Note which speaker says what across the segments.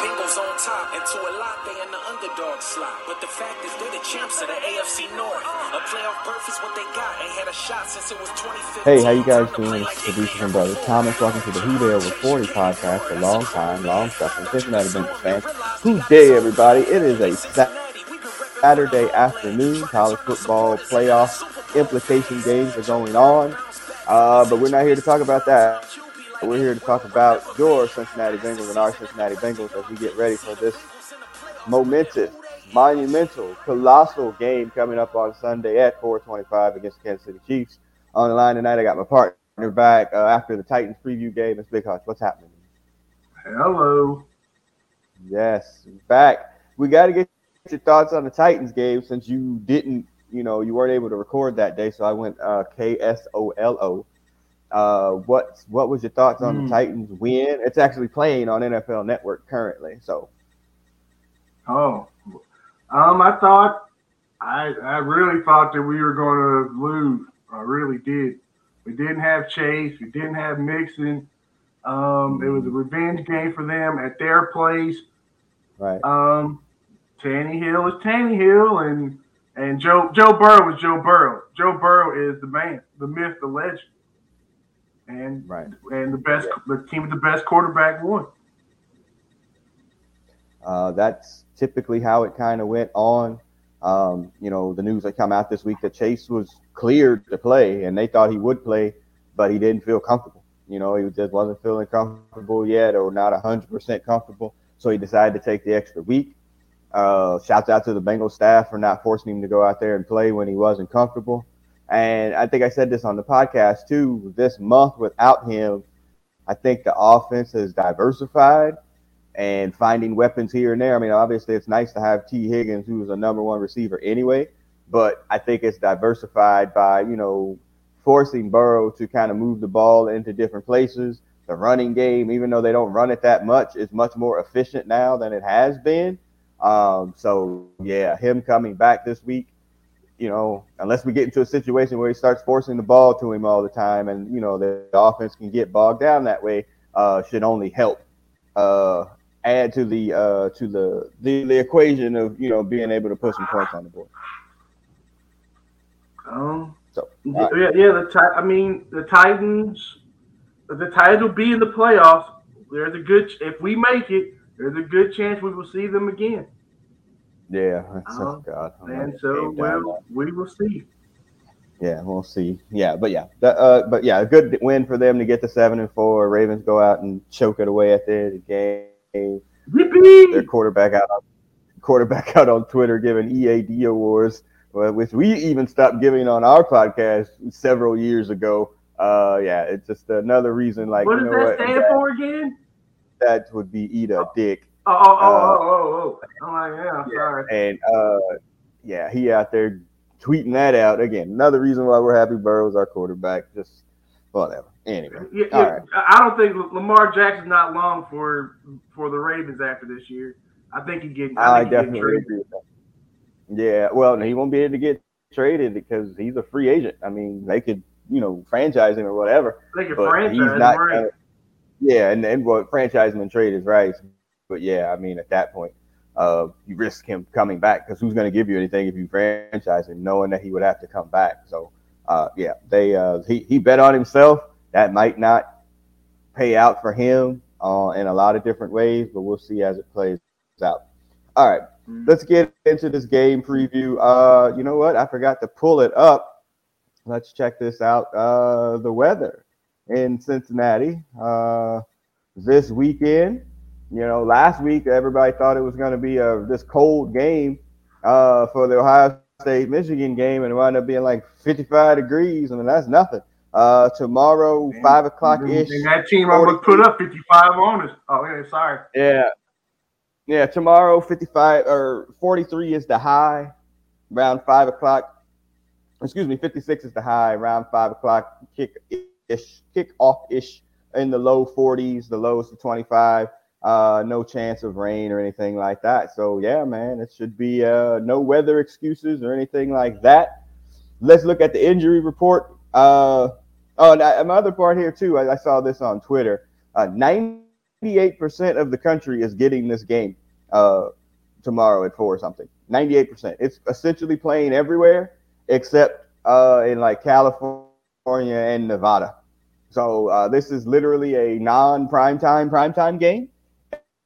Speaker 1: Bengals on top, and to a lot they in the underdog slot. But the fact is they're the champs of the AFC North. A playoff berth is what they got. Ain't had a shot since it was 2015.
Speaker 2: Hey, how you guys doing? It's producer and brother Thomas. Welcome to the Who Dey Over 40 podcast. A long time, long suffering Cincinnati Bengals fans. Who Dey, everybody? It is a Saturday afternoon. College football playoff implication games are going on. Uh, but we're not here to talk about that. We're here to talk about your Cincinnati Bengals and our Cincinnati Bengals as we get ready for this momentous, monumental, colossal game coming up on Sunday at 425 against the Kansas City Chiefs. On the line tonight, I got my partner back uh, after the Titans preview game. It's Big Hutch. What's happening?
Speaker 3: Hello.
Speaker 2: Yes, back. We got to get your thoughts on the Titans game since you didn't, you know, you weren't able to record that day. So I went uh, K S O L O. Uh, what what was your thoughts on
Speaker 3: Mm.
Speaker 2: the Titans win? It's actually playing on NFL Network currently. So
Speaker 3: Oh, um, I thought I I really thought that we were going to lose. I really did. We didn't have Chase. We didn't have Mixon. Um, it was a revenge game for them at their place.
Speaker 2: right,
Speaker 3: Um, Tannehill is Tannehill, and and Joe Joe Burrow is Joe Burrow. Joe Burrow is the man, the myth, the legend, and
Speaker 2: right.
Speaker 3: and the best. The team with the best quarterback won.
Speaker 2: Uh, that's typically how it kind of went on. Um, you know, the news that come out this week that Chase was cleared to play, and they thought he would play, but he didn't feel comfortable. You know, he just wasn't feeling comfortable yet, or not hundred percent comfortable. So he decided to take the extra week. Uh, shouts out to the Bengals staff for not forcing him to go out there and play when he wasn't comfortable. And I think I said this on the podcast too. This month without him, I think the offense has diversified and finding weapons here and there. I mean, obviously, it's nice to have T. Higgins, who's a number one receiver anyway, but I think it's diversified by, you know, forcing Burrow to kind of move the ball into different places. The running game, even though they don't run it that much, is much more efficient now than it has been. Um, so, yeah, him coming back this week, you know, unless we get into a situation where he starts forcing the ball to him all the time and, you know, the offense can get bogged down that way, uh, should only help. Uh, add to the uh to the, the the equation of you know being able to put some points on the board.
Speaker 3: Um,
Speaker 2: So
Speaker 3: yeah, yeah, yeah, the I mean, the Titans, the Titans will be in the playoffs. There's a good if we make it. There's a good chance we will see them again,
Speaker 2: yeah, oh,
Speaker 3: Um,
Speaker 2: God,
Speaker 3: and so well, we will see.
Speaker 2: Yeah, we'll see. Yeah, but yeah, that, uh, but yeah, a good win for them to get to seven and four. Ravens go out and choke it away at the end of the game. Their quarterback out on quarterback out on Twitter giving EAD awards, which we even stopped giving on our podcast several years ago. Uh, yeah, it's just another reason. Like,
Speaker 3: what
Speaker 2: you
Speaker 3: does
Speaker 2: know
Speaker 3: that
Speaker 2: what?
Speaker 3: stand
Speaker 2: That,
Speaker 3: for again?
Speaker 2: that would be eat a dick.
Speaker 3: Oh, oh, oh,
Speaker 2: Uh,
Speaker 3: oh, oh, oh. I'm like, yeah, sorry.
Speaker 2: And uh, yeah, he out there tweeting that out again. Another reason why we're happy Burrow's our quarterback. Just whatever. Anyway,
Speaker 3: Yeah,
Speaker 2: all right.
Speaker 3: I don't think Lamar Jackson's not long for for the Ravens after this year. I think he get. I,
Speaker 2: I definitely agree with that. Yeah, well, he won't be able to get traded because he's a free agent. I mean, they could, you know, franchise him or whatever.
Speaker 3: They
Speaker 2: But
Speaker 3: franchise
Speaker 2: he's
Speaker 3: him, right?
Speaker 2: gonna- yeah, and and what franchise him and trade is right. But yeah, I mean, at that point, uh, you risk him coming back because who's going to give you anything if you franchise him, knowing that he would have to come back? So, uh, yeah, they uh, he he bet on himself. That might not pay out for him uh, in a lot of different ways, but we'll see as it plays out. All right,
Speaker 3: Mm.
Speaker 2: let's get into this game preview. Uh, you know what? I forgot to pull it up. Let's check this out. Uh, the weather in Cincinnati uh, this weekend. You know, last week everybody thought it was going to be a this cold game uh, for the Ohio State Michigan game, and it wound up being like 55 degrees. I mean, that's nothing. Uh, tomorrow,
Speaker 3: Man,
Speaker 2: five o'clock ish.
Speaker 3: And that team I almost put up 55 on us. Oh, yeah, sorry.
Speaker 2: Yeah. Yeah, tomorrow 55 or 43 is the high, around five o'clock. Excuse me, 56 is the high, around five o'clock, kick ish, kick off ish in the low 40s, the lowest of 25. Uh, no chance of rain or anything like that. So yeah, man, it should be uh, no weather excuses or anything like that. Let's look at the injury report. Uh, oh, and I- my other part here too. I, I saw this on Twitter. Uh, 90 98% of the country is getting this game uh, tomorrow at four or something. 98%. It's essentially playing everywhere except uh, in like California and Nevada. So uh, this is literally a non-primetime primetime game.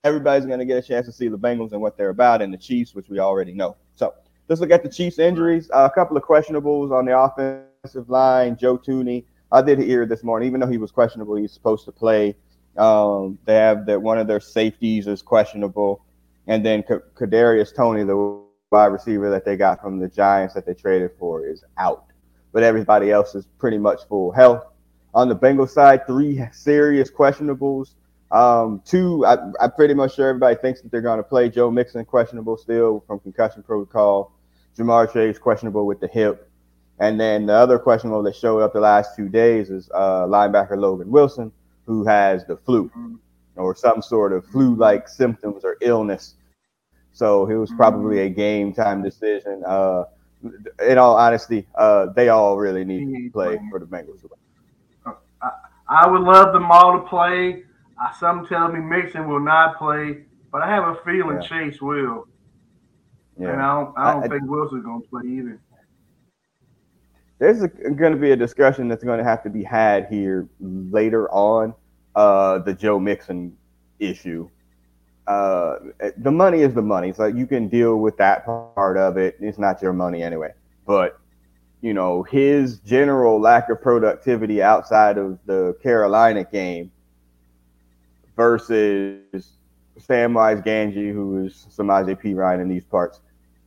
Speaker 2: Everybody's going to get a chance to see the Bengals and what they're about, and the Chiefs, which we already know. So let's look at the Chiefs' injuries. Uh, a couple of questionables on the offensive line. Joe Thuney, I did hear this morning, even though he was questionable, he's supposed to play. Um, they have that one of their safeties is questionable, and then K- Kadarius Toney, the wide receiver that they got from the Giants that they traded for, is out. But everybody else is pretty much full health. On the Bengals side, three serious questionables. Um, two, I, I'm pretty much sure everybody thinks that they're going to play. Joe Mixon questionable still from concussion protocol. Ja'Marr Chase questionable with the hip. And then the other questionable that showed up the last two days is uh, linebacker Logan Wilson, who has the flu or some sort of flu-like symptoms or illness. So it was probably a game time decision. Uh, in all honesty, uh, they all really need to play for the Bengals.
Speaker 3: I would love them all to play. Uh, some tell me Mixon will not play, but I have a feeling
Speaker 2: Yeah.
Speaker 3: Chase will.
Speaker 2: Yeah.
Speaker 3: And I don't, I don't
Speaker 2: I- I-
Speaker 3: think Wilson's going to play either.
Speaker 2: there's going to be a discussion that's going to have to be had here later on uh, the Joe Mixon issue. Uh, the money is the money, so you can deal with that part of it. It's not your money anyway. But you know his general lack of productivity outside of the Carolina game versus Samwise Gamgee, who is Samaje Perine in these parts,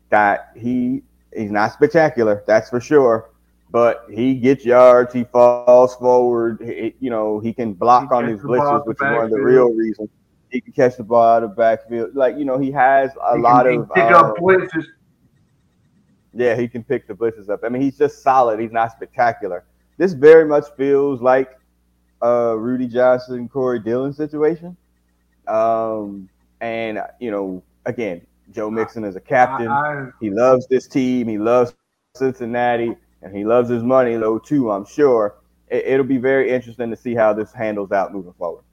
Speaker 2: that he he's not spectacular, that's for sure but he gets yards. He falls forward. He, you know, he can block
Speaker 3: He
Speaker 2: on his blitzes, which is one of the real reasons he can catch the ball out of backfield. Like you know, he has a
Speaker 3: He
Speaker 2: lot
Speaker 3: can,
Speaker 2: of
Speaker 3: pick
Speaker 2: uh,
Speaker 3: up blitzes.
Speaker 2: yeah, he can pick the blitzes up. I mean, he's just solid. He's not spectacular. This very much feels like a Rudi Johnson, Corey Dillon situation. Um, and you know, again, Joe Mixon is a captain.
Speaker 3: I, I,
Speaker 2: He loves this team. He loves Cincinnati, and he loves his money though too. I'm sure it, it'll be very interesting to see how this handles out moving forward.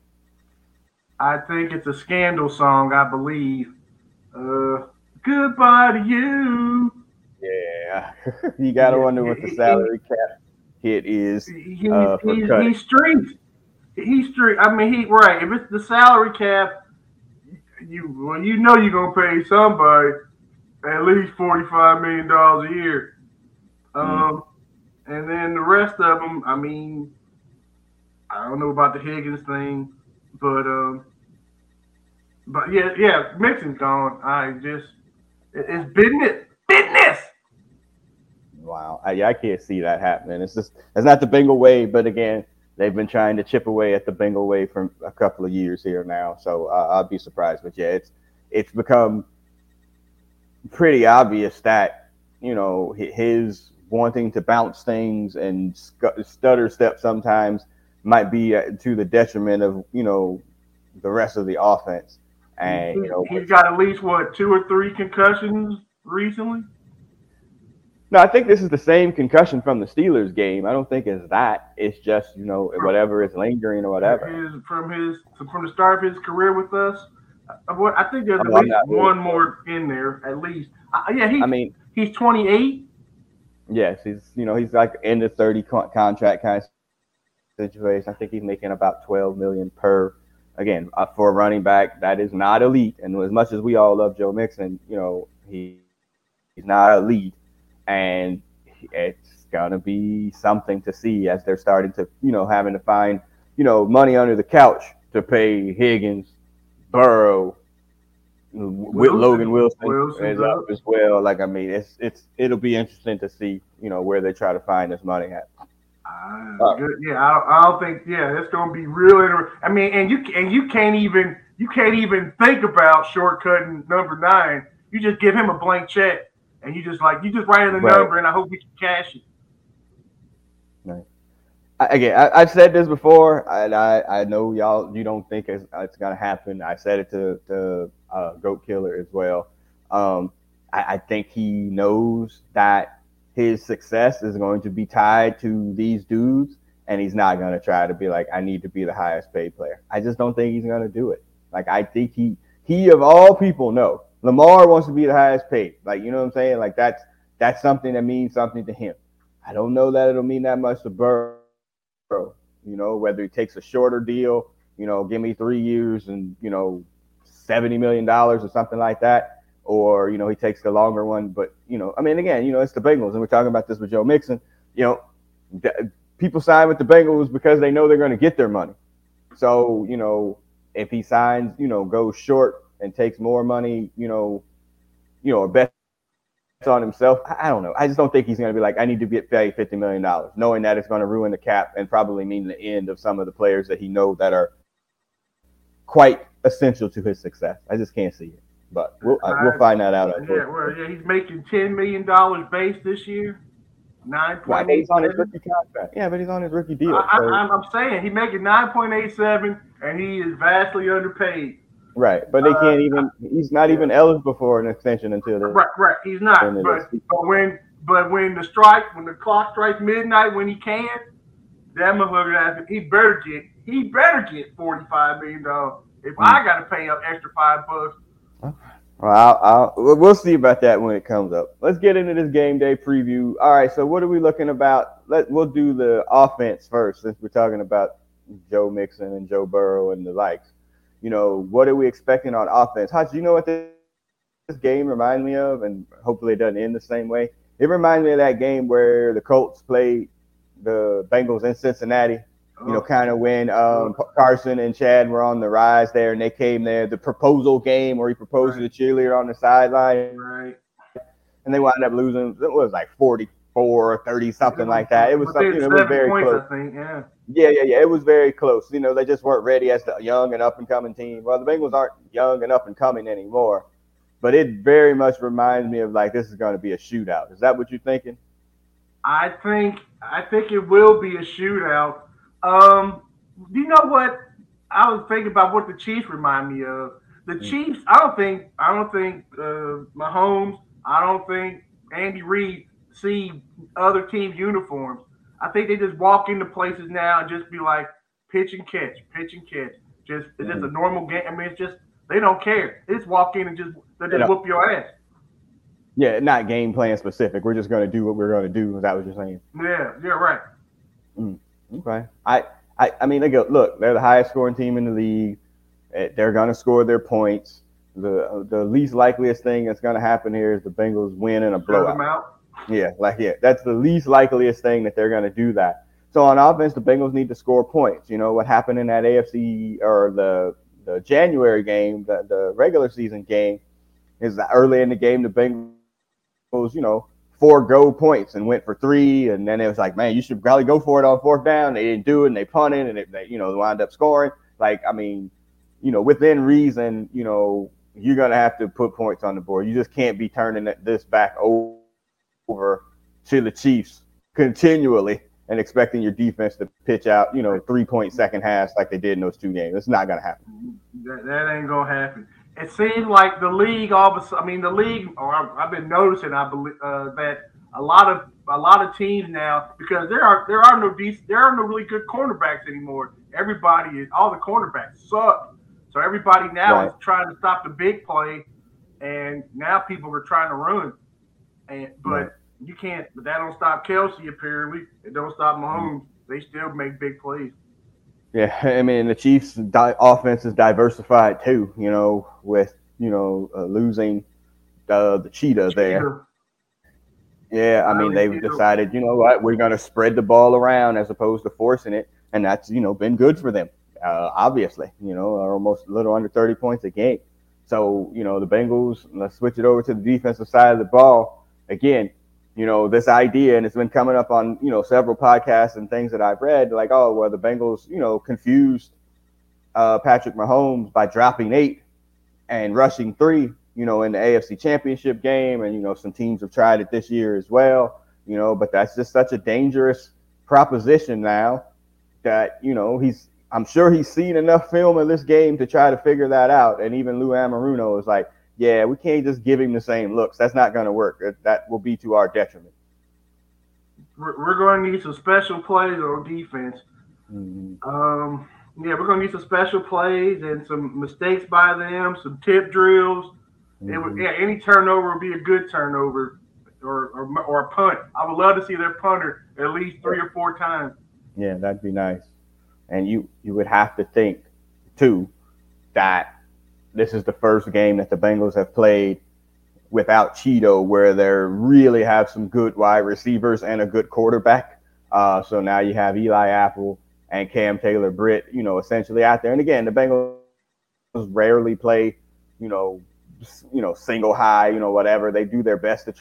Speaker 3: I think it's a scandal song, I believe. Uh, goodbye to you.
Speaker 2: Yeah, you gotta wonder what the salary cap hit is.
Speaker 3: He,
Speaker 2: Uh,
Speaker 3: he's street. He's street. I mean, he right. If it's the salary cap, you well, you know you're gonna pay somebody at least forty five million dollars a year. Um, and then the rest of them. I mean, I don't know about the Higgins thing, but um, but yeah, yeah, Mixon's gone. I just it- it's business, business.
Speaker 2: Wow, I, I can't see that happening. It's just it's not the Bengal way, but again, they've been trying to chip away at the Bengal way for a couple of years here now. So uh, I'll be surprised. But yeah, it's it's become pretty obvious that you know his wanting to bounce things and stutter step sometimes might be uh, to the detriment of you know the rest of the offense. And you know,
Speaker 3: he's got at least what two or three concussions recently.
Speaker 2: No, I think this is the same concussion from the Steelers game. I don't think it's that. It's just you know whatever is lingering or whatever.
Speaker 3: His, from his from the start of his career with us. I think there's at
Speaker 2: Oh,
Speaker 3: least one more in there at least. Uh, yeah, he
Speaker 2: I mean,
Speaker 3: he's 28.
Speaker 2: yes, he's you know he's like in the thirty con- contract kind of situation. I think he's making about twelve million per. Again, uh, for a running back, that is not elite. And as much as we all love Joe Mixon, you know he he's not elite, and it's gonna be something to see as they're starting to you know having to find you know money under the couch to pay Higgins, Burrow, with
Speaker 3: Wilson.
Speaker 2: Logan Wilson
Speaker 3: Wilson,
Speaker 2: is up as well. Like I mean, it's it's it'll be interesting to see you know where they try to find this money at.
Speaker 3: Uh, good. Yeah, I don't, I don't think. Yeah, it's gonna be real. Inter- I mean, and you and you can't even you can't even think about shortcutting number nine. You just give him a blank check, and you just like you just write in the
Speaker 2: Right.
Speaker 3: number, and I hope we can cash it.
Speaker 2: I, again, I, I've said this before, and I, I know y'all you don't think it's, it's gonna happen. I said it to to uh, Goat Killer as well. Um, I, I think he knows that his success is going to be tied to these dudes, and he's not gonna try to be like, I need to be the highest paid player. I just don't think he's gonna do it. Like I think he he of all people know Lamar wants to be the highest paid. Like you know what I'm saying? Like that's that's something that means something to him. I don't know that it'll mean that much to Burrow. You know, whether he takes a shorter deal, you know, give me three years and you know, seventy million dollars or something like that, or you know, he takes the longer one. But you know, I mean, again, you know, it's the Bengals, and we're talking about this with Joe Mixon. You know, th- people sign with the Bengals because they know they're going to get their money. So you know, if he signs, you know, goes short and takes more money, you know, you know, or bets on himself. I, I don't know. I just don't think he's going to be like, I need to get paid fifty million dollars, knowing that it's going to ruin the cap and probably mean the end of some of the players that he know that are quite essential to his success. I just can't see it, but we'll uh, we'll find that out.
Speaker 3: Yeah, well, yeah, he's making ten million dollars base this year. Nine point
Speaker 2: eight. He's on his rookie contract. Yeah, but he's on his rookie deal.
Speaker 3: I, so. I, I'm saying he's making nine point eight seven, and he is vastly underpaid.
Speaker 2: Right, but they can't uh, even. He's not even eligible for an extension until the.
Speaker 3: Right, right. He's not. But, but when but when the strike when the clock strikes midnight when he can, that motherfucker he better get he better get forty five million dollars. If mm. I got to pay up extra five bucks.
Speaker 2: Well, I'll, I'll, we'll see about that when it comes up. Let's get into this game day preview. All right, so what are we looking about? Let we'll do the offense first since we're talking about Joe Mixon and Joe Burrow and the likes you know, what are we expecting on offense? How do you know what this, this game reminds me of? And hopefully it doesn't end the same way. It reminds me of that game where the Colts played the Bengals in Cincinnati. You know, kind of when um, Carson and Chad were on the rise there, and they came there. The proposal game where he proposed right. to the cheerleader on the sideline,
Speaker 3: right?
Speaker 2: And they wound up losing. It was like 44, or 30, something like that. It was something. It was very points, close.
Speaker 3: I think, yeah.
Speaker 2: Yeah, yeah, yeah. It was very close. You know, they just weren't ready as the young and up and coming team. Well, the Bengals aren't young and up and coming anymore, but it very much reminds me of like this is going to be a shootout. Is that what you're thinking?
Speaker 3: I think I think it will be a shootout. Um, you know what? I was thinking about what the Chiefs remind me of. The mm. Chiefs. I don't think. I don't think uh, Mahomes. I don't think Andy Reid see other teams' uniforms. I think they just walk into places now and just be like pitch and catch, pitch and catch. Just it's just a mm-hmm. normal game. I mean, it's just they don't care. They just walk in and just they just whoop your ass.
Speaker 2: Yeah, not game plan specific. We're just going to do what we're going to do. Is that what you're saying?
Speaker 3: Yeah, yeah, right.
Speaker 2: Mm, okay. I, I, I mean, look, look, they're the highest scoring team in the league. Eh, they're going to score their points. The the least likeliest thing that's going to happen here is the Bengals win in a blowout. Yeah, like yeah, that's the least likeliest thing that they're going to do that. So on offense, the Bengals need to score points. You know what happened in that AFC or the the January game, the, the regular season game, is that early in the game the Bengals, you know, forego points and went for three, and then it was like, man, you should probably go for it on fourth down. They didn't do it, and they punted, and they, you know, wound up scoring. Like, I mean, you know, within reason, you know, you're gonna have to put points on the board. You just can't be turning this back over over to the Chiefs continually and expecting your defense to pitch out, you know, three point second halves like they did in those two games. It's not going to happen.
Speaker 3: That, that, ain't going to happen. It seems like the league, all of a sudden, I mean, the league, or I've, I've been noticing, I believe uh, that a lot of a lot of teams now because there are there are no decent, there are no really good cornerbacks anymore. Everybody is all the cornerbacks suck. So everybody now right. is trying to stop the big play, and now people are trying to ruin and but right. you can't. But that don't stop Kelce Apparently, it don't stop Mahomes. They still make big plays.
Speaker 2: Yeah, I mean the Chiefs' di- offense is diversified too. You know, with you know uh, losing uh, the cheetah, cheetah there. Yeah, I mean they've decided, you know what, we're going to spread the ball around as opposed to forcing it, and that's you know been good for them. Uh, obviously, you know, almost a little under thirty points a game. So you know the Bengals. Let's switch it over to the defensive side of the ball again, you know, this idea, and it's been coming up on, you know, several podcasts and things that I've read, like, oh, well, the Bengals, you know, confused uh, Patrick Mahomes by dropping eight and rushing three, you know, in the AFC Championship game. And, you know, some teams have tried it this year as well, you know, but that's just such a dangerous proposition now that, you know, he's, I'm sure he's seen enough film in this game to try to figure that out. And even Lou Anarumo is like, yeah, we can't just give him the same looks. That's not going to work. That will be to our detriment.
Speaker 3: We're, going to need some special plays on defense. Mm-hmm. Um, Yeah, we're gonna need some special plays and some mistakes by them, some tip drills. Mm-hmm. Would, yeah, any turnover would be a good turnover, or, or or a punt. I would love to see their punter at least three or four times.
Speaker 2: Yeah, that'd be nice. And you you would have to think too that this is the first game that the Bengals have played without Cheeto, where they really have some good wide receivers and a good quarterback. Uh, so now you have Eli Apple and Cam Taylor Britt, you know, essentially out there. And again, the Bengals rarely play, you know, you know, single high, you know, whatever. They do their best to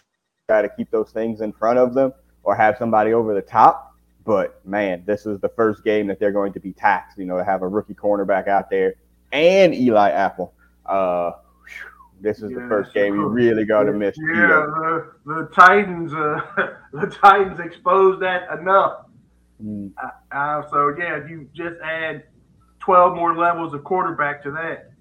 Speaker 2: try to keep those things in front of them or have somebody over the top. But man, this is the first game that they're going to be taxed, you know, to have a rookie cornerback out there and Eli Apple. Uh, this is yeah, the first game you really got to miss.
Speaker 3: Yeah, the, the, Titans, uh, the Titans exposed that enough. Mm. Uh, uh, so yeah, if you just add twelve more levels of quarterback to that.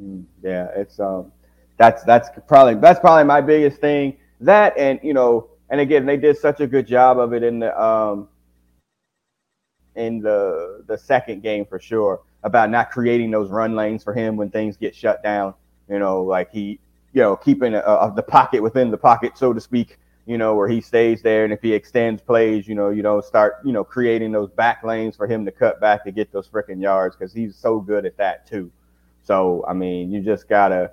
Speaker 2: Mm. Yeah, it's um, that's that's probably that's probably my biggest thing. That and you know, and again, they did such a good job of it in the um, in the the second game for sure about not creating those run lanes for him when things get shut down. You know, like he, you know, keeping uh, the pocket within the pocket, so to speak you know, where he stays there. And if he extends plays, you know, you don't start, you know, creating those back lanes for him to cut back to get those freaking yards because he's so good at that too. So, I mean, you just got to,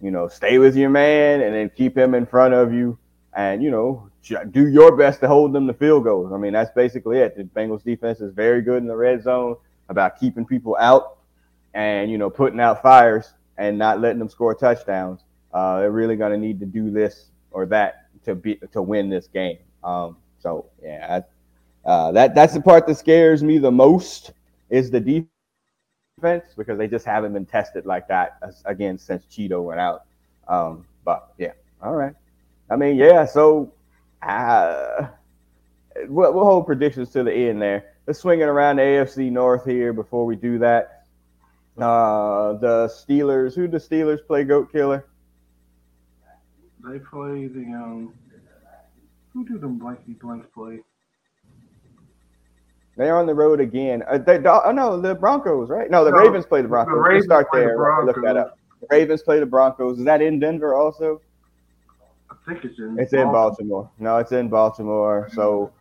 Speaker 2: you know, stay with your man and then keep him in front of you and, you know, do your best to hold them to field goals. I mean, that's basically it. The Bengals defense is very good in the red zone about keeping people out and, you know, putting out fires and not letting them score touchdowns. Uh, they're really going to need to do this or that to be to win this game. Um, so yeah, uh, that that's the part that scares me the most is the defense because they just haven't been tested like that as, again since Cheeto went out. Um, but yeah, all right. I mean, yeah. So uh, we'll, we'll hold predictions to the end there. Let's swing it around the AFC North here before we do that. Uh, the Steelers. Who do the Steelers play? Goat Killer.
Speaker 3: They play the um. Who do them blanky blanks play?
Speaker 2: They're on the road again. Uh, they, oh no, the Broncos, right? No, the no, Ravens play the Broncos. The Ravens start there. The Look that up. The Ravens play the Broncos. Is that in Denver also?
Speaker 3: I think it's in.
Speaker 2: It's Baltimore. in Baltimore. No, it's in Baltimore. So,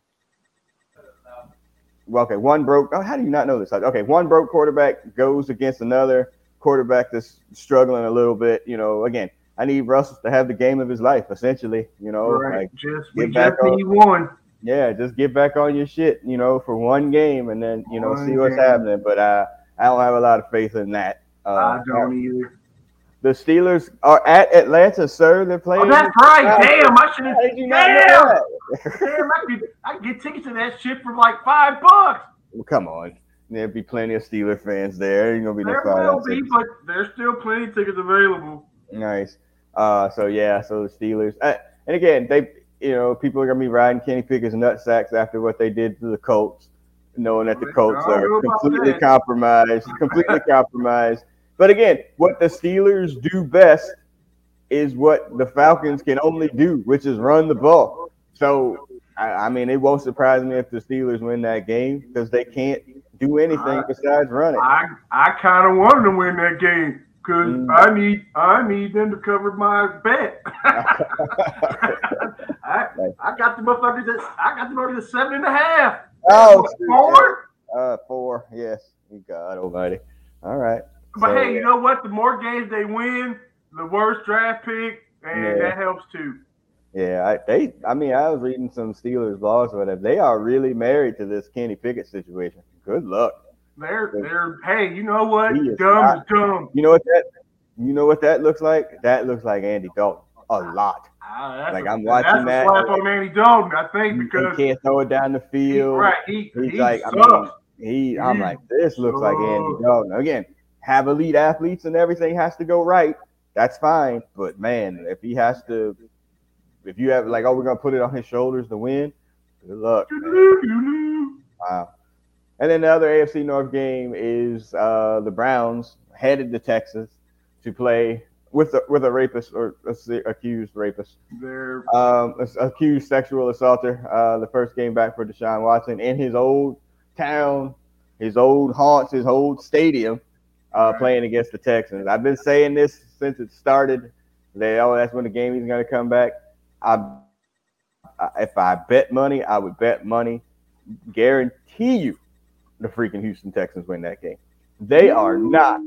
Speaker 2: okay, one broke. Oh, how do you not know this? Okay, one broke quarterback goes against another quarterback that's struggling a little bit. You know, again, I need Russell to have the game of his life, essentially. You know,
Speaker 3: right. like just get back just on, one.
Speaker 2: Yeah, just get back on your shit, you know, for one game, and then you know one see what's game. happening. But I, I don't have a lot of faith in that.
Speaker 3: Uh, I don't either.
Speaker 2: The Steelers are at Atlanta, sir. They're playing.
Speaker 3: Oh, that's right. Damn, I should have. Damn, damn, I could, I could get tickets to that shit for like five bucks.
Speaker 2: Well, come on. There'll be plenty of Steeler fans there. Ain't gonna be
Speaker 3: there no will be, but there's still plenty of tickets available.
Speaker 2: Nice. Uh, so yeah, so the Steelers, uh, and again, they, you know, people are gonna be riding Kenny Pickett's nutsacks after what they did to the Colts, knowing that the Colts are completely compromised, completely compromised. But again, what the Steelers do best is what the Falcons can only do, which is run the ball. So, I, I mean, it won't surprise me if the Steelers win that game because they can't do anything I, besides running.
Speaker 3: I, I kind of wanted to win that game because mm. I need I need them to cover my bet. I, I got the motherfuckers at I got the motherfuckers at seven and a half.
Speaker 2: Oh, four. Uh, four. Yes, you God Almighty. All right.
Speaker 3: But so, hey, you know what? The more games they win, the worse draft pick, and yeah. that helps too.
Speaker 2: Yeah, I, they. I mean, I was reading some Steelers blogs, whatever. They are really married to this Kenny Pickett situation. Good luck.
Speaker 3: They're they're hey, you know what? Dumb not, is dumb.
Speaker 2: You know what that you know what that looks like? That looks like Andy Dalton a lot.
Speaker 3: Uh, like i am watching that. Slap on Andy Dalton, I think, because
Speaker 2: he can't throw it down the field.
Speaker 3: He, right, he,
Speaker 2: he's
Speaker 3: he
Speaker 2: like,
Speaker 3: sucks.
Speaker 2: I mean, he. I'm like, this looks like Andy Dalton again. Have elite athletes and everything has to go right. That's fine, but man, if he has to, if you have like, oh, we're gonna put it on his shoulders to win. Good luck. wow. And then the other AFC North game is uh, the Browns headed to Texas to play with a, with a rapist or a, accused rapist. Um, accused sexual assaulter. Uh, the first game back for Deshaun Watson in his old town, his old haunts, his old stadium, uh, playing against the Texans. I've been saying this since it started. They oh, that's when the game is going to come back. I, if I bet money, I would bet money. Guarantee you, the freaking Houston Texans win that game. They are not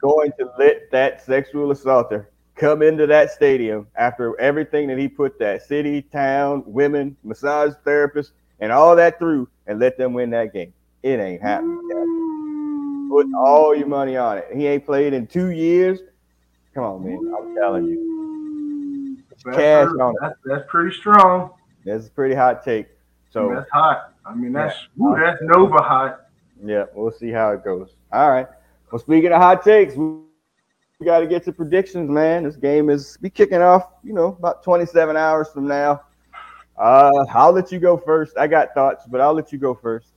Speaker 2: going to let that sexual assaulter come into that stadium after everything that he put that city, town, women, massage therapists, and all that through and let them win that game. It ain't happening. Put all your money on it. He ain't played in two years. Come on, man. I'm telling you.
Speaker 3: That's, cash pretty, on that's, that's, pretty strong.
Speaker 2: That's a pretty hot take. So
Speaker 3: that's hot. I mean, that's yeah. ooh, that's Nova hot.
Speaker 2: Yeah, we'll see how it goes. All right. Well, speaking of hot takes, we got to get to predictions, man. This game is be kicking off, you know, about 27 hours from now. Uh, I'll let you go first. I got thoughts, but I'll let you go first.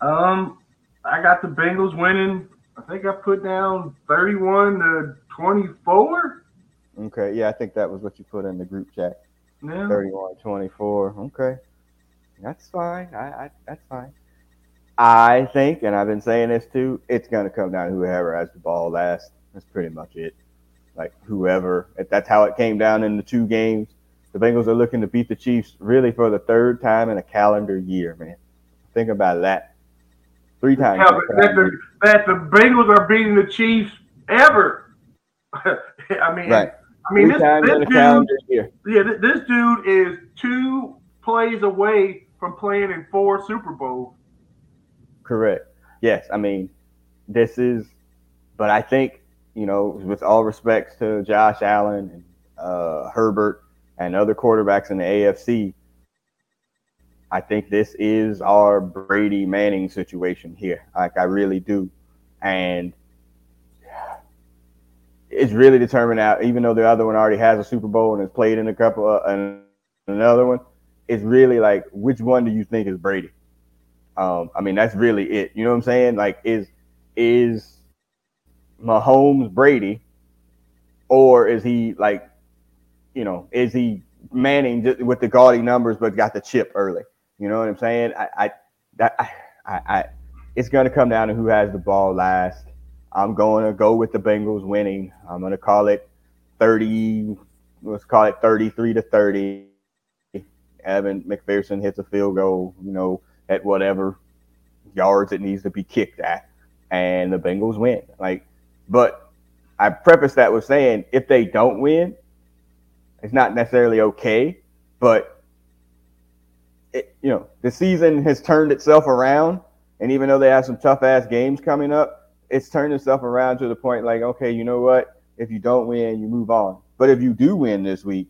Speaker 3: Um, I got the Bengals winning. I think I put down 31 to 24.
Speaker 2: Okay, yeah, I think that was what you put in the group chat.
Speaker 3: Yeah.
Speaker 2: 31 24. Okay. That's fine. I, I that's fine. I think, and I've been saying this too, it's gonna come down to whoever has the ball last. That's pretty much it. Like whoever, if that's how it came down in the two games. The Bengals are looking to beat the Chiefs really for the third time in a calendar year, man. Think about that. Three times.
Speaker 3: Yeah, that, the, that the Bengals are beating the Chiefs ever. I mean,
Speaker 2: right.
Speaker 3: I mean, Three this, this dude, yeah, this dude is two plays away from playing in four Super Bowls.
Speaker 2: Correct. Yes, I mean, this is, but I think you know, with all respects to Josh Allen and uh, Herbert and other quarterbacks in the AFC, I think this is our Brady Manning situation here. Like I really do, and it's really determined out. Even though the other one already has a Super Bowl and has played in a couple of, and another one, it's really like which one do you think is Brady? Um, I mean, that's really it. You know what I'm saying? Like, is is Mahomes Brady, or is he like, you know, is he Manning just with the gaudy numbers but got the chip early? You know what I'm saying? I, I that I, I, it's going to come down to who has the ball last. I'm going to go with the Bengals winning. I'm going to call it 30. Let's call it 33 to 30. Evan McPherson hits a field goal. You know, at whatever yards it needs to be kicked at, and the Bengals win. Like, but I preface that with saying if they don't win, it's not necessarily okay, but it, you know, the season has turned itself around, and even though they have some tough ass games coming up, it's turned itself around to the point like, okay, you know what? If you don't win, you move on. But if you do win this week,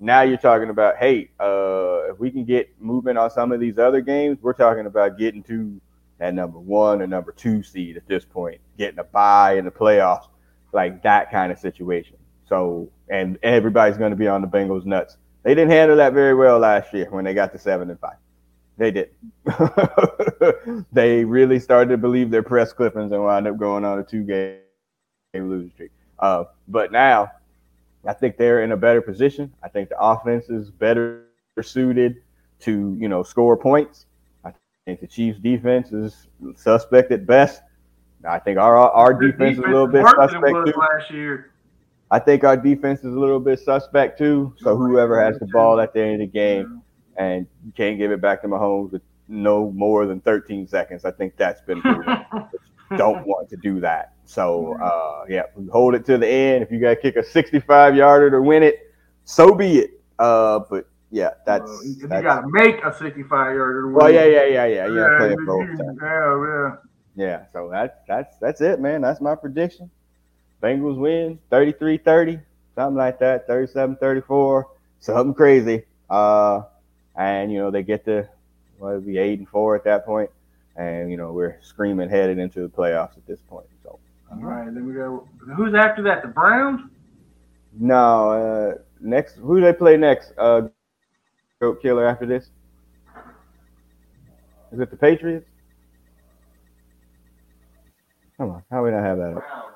Speaker 2: now you're talking about, hey, uh, if we can get movement on some of these other games, we're talking about getting to that number one or number two seed at this point, getting a bye in the playoffs, like that kind of situation. So, and everybody's going to be on the Bengals nuts. They didn't handle that very well last year when they got to seven and five. They did. they really started to believe their press clippings and wound up going on a two game losing streak. Uh, but now I think they're in a better position. I think the offense is better suited to, you know, score points. I think the Chiefs defense is suspect at best. I think our our defense, defense, is a little bit suspect too.
Speaker 3: Last year.
Speaker 2: I think our defense is a little bit suspect too. So whoever has the ball at the end of the game and you can't give it back to Mahomes with no more than 13 seconds, I think that's been proven. don't want to do that. So uh, yeah, hold it to the end. If you got to kick a 65 yarder to win it, so be it. Uh, but yeah, that's, uh,
Speaker 3: you got to make a 65 yarder. To win
Speaker 2: well, yeah, yeah, yeah, yeah, yeah. yeah
Speaker 3: Yeah, yeah.
Speaker 2: Yeah, so that's that's that's it, man. That's my prediction. Bengals win 33-30, something like that, 37-34, something crazy. Uh, and you know they get to what would be eight and four at that point and you know we're screaming headed into the playoffs at this point. So.
Speaker 3: All right, then we go. Who's after that? The Browns.
Speaker 2: No, uh, next. Who do they play next? Uh, Goat Killer after this. Is it the Patriots? Come on, how we not have that? Browns.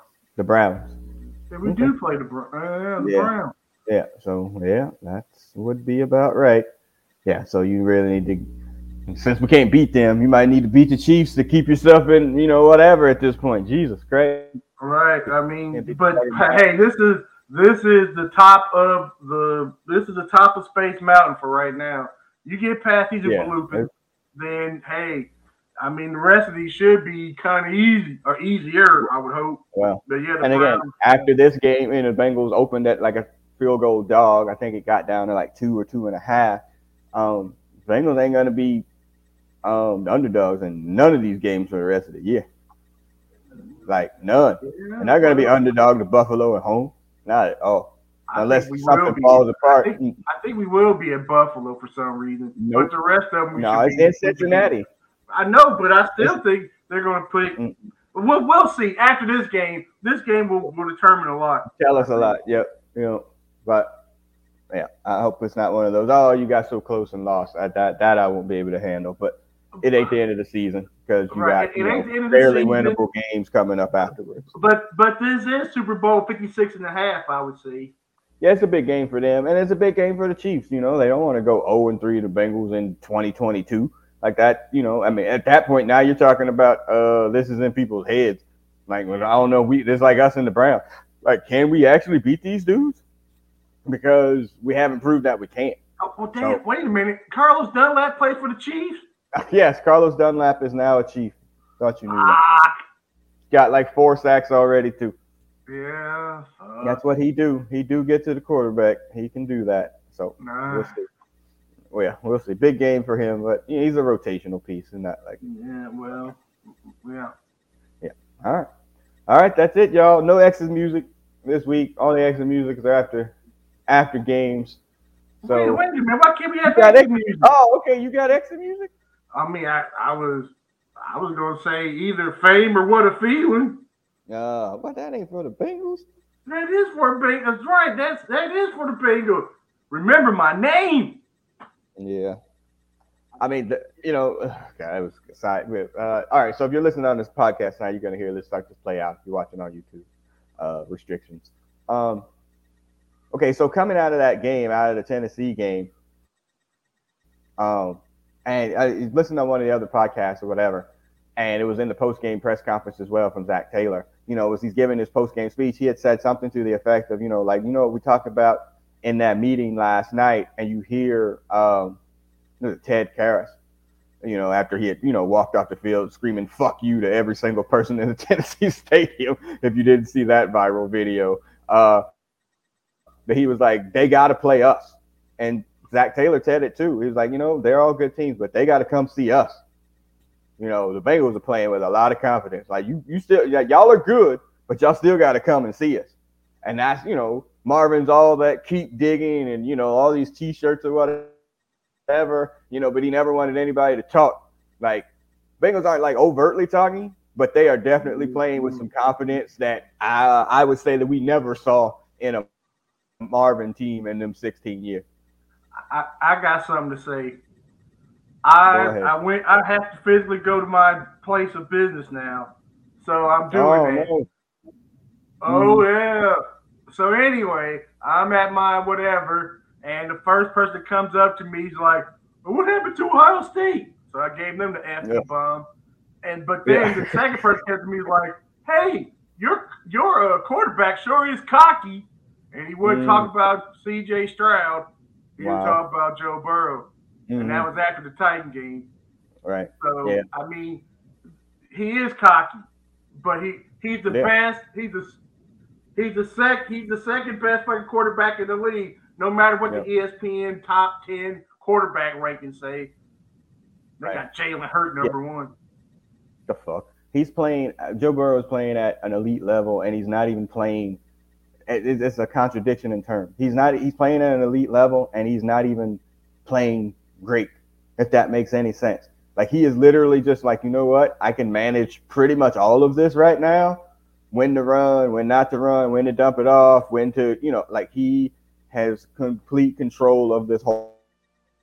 Speaker 2: The Browns.
Speaker 3: Yeah, we okay. do play the, uh, the
Speaker 2: yeah.
Speaker 3: Browns.
Speaker 2: Yeah, so yeah, that would be about right. Yeah, so you really need to since we can't beat them, you might need to beat the Chiefs to keep yourself in, you know, whatever at this point. Jesus Christ.
Speaker 3: Right. I mean, but hey, this is this is the top of the this is the top of Space Mountain for right now. You get past these yeah. then hey, I mean the rest of these should be kind of easy or easier, I would hope.
Speaker 2: Well, but yeah, and again, after this game, and the Bengals opened at like a field goal dog. I think it got down to like two or two and a half. Um, Bengals ain't gonna be um, the underdogs in none of these games for the rest of the year. Like none. Yeah. They're not going to be underdog to Buffalo at home. Not at all. Unless something falls apart.
Speaker 3: I think, I think, we will be at Buffalo for some reason. Nope. But the rest of them,
Speaker 2: no, it's in Cincinnati.
Speaker 3: I know, but I still think they're going to put. Mm. We'll, we'll see after this game. This game will, will determine a lot.
Speaker 2: Tell us a lot. Yep. You know, but yeah, I hope it's not one of those. Oh, you got so close and lost. That that, that I won't be able to handle. But it ain't the end of the season because you right. got you know, fairly winnable games coming up afterwards.
Speaker 3: But but this is Super Bowl 56 and a half, I would say.
Speaker 2: Yeah, it's a big game for them, and it's a big game for the Chiefs. You know, they don't want to go 0 and 3 to the Bengals in 2022 like that. You know, I mean, at that point now you're talking about uh this is in people's heads. Like, I don't know, we it's like us in the Browns. Like, can we actually beat these dudes? Because we haven't proved that we can't.
Speaker 3: Oh, well, damn, so, wait a minute. Carlos Dunlap plays for the Chiefs.
Speaker 2: yes, Carlos Dunlap is now a chief. Thought you knew that. Ah. Got like four sacks already too.
Speaker 3: Yeah.
Speaker 2: Uh, That's what he do. He do get to the quarterback. He can do that. So nah. we'll see. Well, yeah, we'll see. Big game for him, but yeah, he's a rotational piece and not like.
Speaker 3: Yeah. Well. Yeah.
Speaker 2: Yeah. All right. All right. That's it, y'all. No X's music this week. All the X's music is after after games. So
Speaker 3: wait, wait a minute. Why can't we have X's music?
Speaker 2: Oh, okay. You got X's music.
Speaker 3: I mean, I, I was I was gonna say either fame or what a feeling.
Speaker 2: Uh, but that ain't for the Bengals.
Speaker 3: That is for the Bengals. That's right. That's that is for the Bengals. Remember my name.
Speaker 2: Yeah. I mean, the, you know, okay, it was side. Uh, all right, so if you're listening on this podcast now, you're gonna hear this start to play out. If you're watching on YouTube, uh, restrictions. Um, okay, so coming out of that game, out of the Tennessee game, um, and I listened to one of the other podcasts or whatever, and it was in the post game press conference as well from Zac Taylor. You know, as he's giving his post game speech, he had said something to the effect of, you know, like you know we talk about in that meeting last night, and you hear um, Ted Karras, you know, after he had, you know, walked off the field screaming "fuck you" to every single person in the Tennessee stadium. If you didn't see that viral video, uh, but he was like, they got to play us, and Zac Taylor said it too. He was like, you know, they're all good teams, but they got to come see us. You know, the Bengals are playing with a lot of confidence. Like you, you still, like, y'all are good, but y'all still got to come and see us. And that's, you know, Marvin's all that keep digging and you know all these T-shirts or whatever, you know. But he never wanted anybody to talk. Like Bengals aren't like overtly talking, but they are definitely mm-hmm. playing with some confidence that I I would say that we never saw in a Marvin team in them 16 years.
Speaker 3: I, I got something to say. I I went. I have to physically go to my place of business now, so I'm doing oh, that. No. Oh mm. yeah. So anyway, I'm at my whatever, and the first person that comes up to me is like, well, "What happened to Ohio State?" So I gave them the F yeah. bomb, and but then yeah. the second person came to me is like, "Hey, your your uh, quarterback sure is cocky," and he would mm. talk about C.J. Stroud. He wow. talk about Joe Burrow, mm-hmm. and that mm-hmm. was after the Titan game.
Speaker 2: Right.
Speaker 3: So yeah. I mean, he is cocky, but he he's the best. He's the he's the sec he's the second best fucking quarterback in the league. No matter what the ESPN top ten quarterback rankings say, they right. got Jalen Hurts number one.
Speaker 2: The fuck. He's playing. Uh, Joe Burrow is playing at an elite level, and he's not even playing it's a contradiction in terms. He's not. He's playing at an elite level, and he's not even playing great. If that makes any sense. Like he is literally just like, you know what? I can manage pretty much all of this right now. When to run, when not to run, when to dump it off, when to, you know, like he has complete control of this whole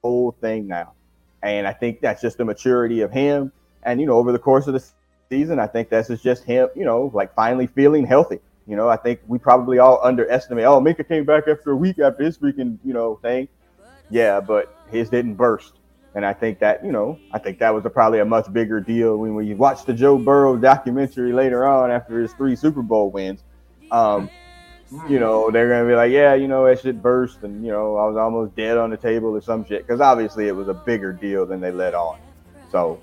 Speaker 2: whole thing now. And I think that's just the maturity of him. And you know, over the course of the season, I think that's is just him, you know, like finally feeling healthy. You know, I think we probably all underestimate. Oh, Minka came back after a week after his freaking, you know, thing. Yeah, but his didn't burst. And I think that, you know, I think that was a, probably a much bigger deal when we watch the Joe Burrow documentary later on after his three Super Bowl wins. Um, you know, they're gonna be like, yeah, you know, that shit burst, and you know, I was almost dead on the table or some shit, because obviously it was a bigger deal than they let on. So,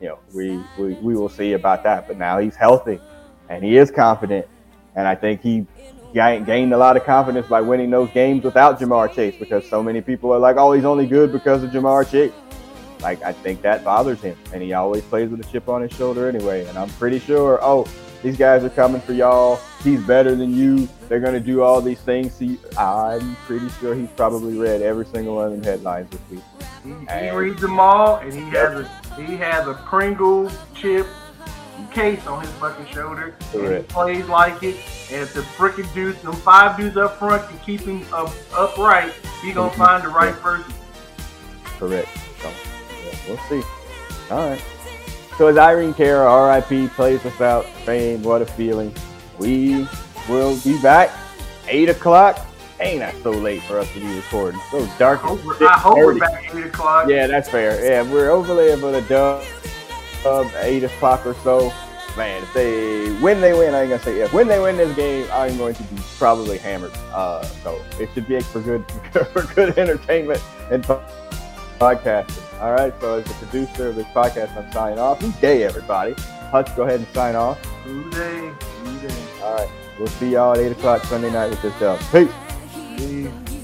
Speaker 2: you know, we, we we will see about that. But now he's healthy, and he is confident, and I think he gained a lot of confidence by winning those games without Ja'Marr Chase, because so many people are like, oh, he's only good because of Ja'Marr Chase. Like I think that bothers him, and he always plays with a chip on his shoulder anyway. And I'm pretty sure, oh, these guys are coming for y'all. He's better than you. They're gonna do all these things. See, I'm pretty sure he's probably read every single one of them headlines this week.
Speaker 3: He, he reads them all, and he has a he has a Pringle chip case on his fucking shoulder. And he plays like it. And if the freaking dudes, them five dudes up front can keep him up, upright, he gonna mm-hmm. find the right person.
Speaker 2: Correct. So, yeah, we'll see. All right. So as Irene Cara, RIP, plays us out, fame, what a feeling. We will be back 8 o'clock. Ain't that so late for us to be recording? So dark.
Speaker 3: I hope, I hope we're back 8 o'clock.
Speaker 2: Yeah, that's fair. Yeah, we're overlaying for the dub of 8 o'clock or so. Man, if they when they win, I ain't gonna say if. When they win this game, I'm going to be probably hammered. Uh, so it should be for good for good entertainment and podcasting. All right, so as the producer of this podcast, I'm signing off. Good day, everybody. Hutch, go ahead and sign off.
Speaker 3: Good day. Good day.
Speaker 2: All right, we'll see y'all at 8 o'clock Sunday night with this dub. Peace.
Speaker 3: Peace.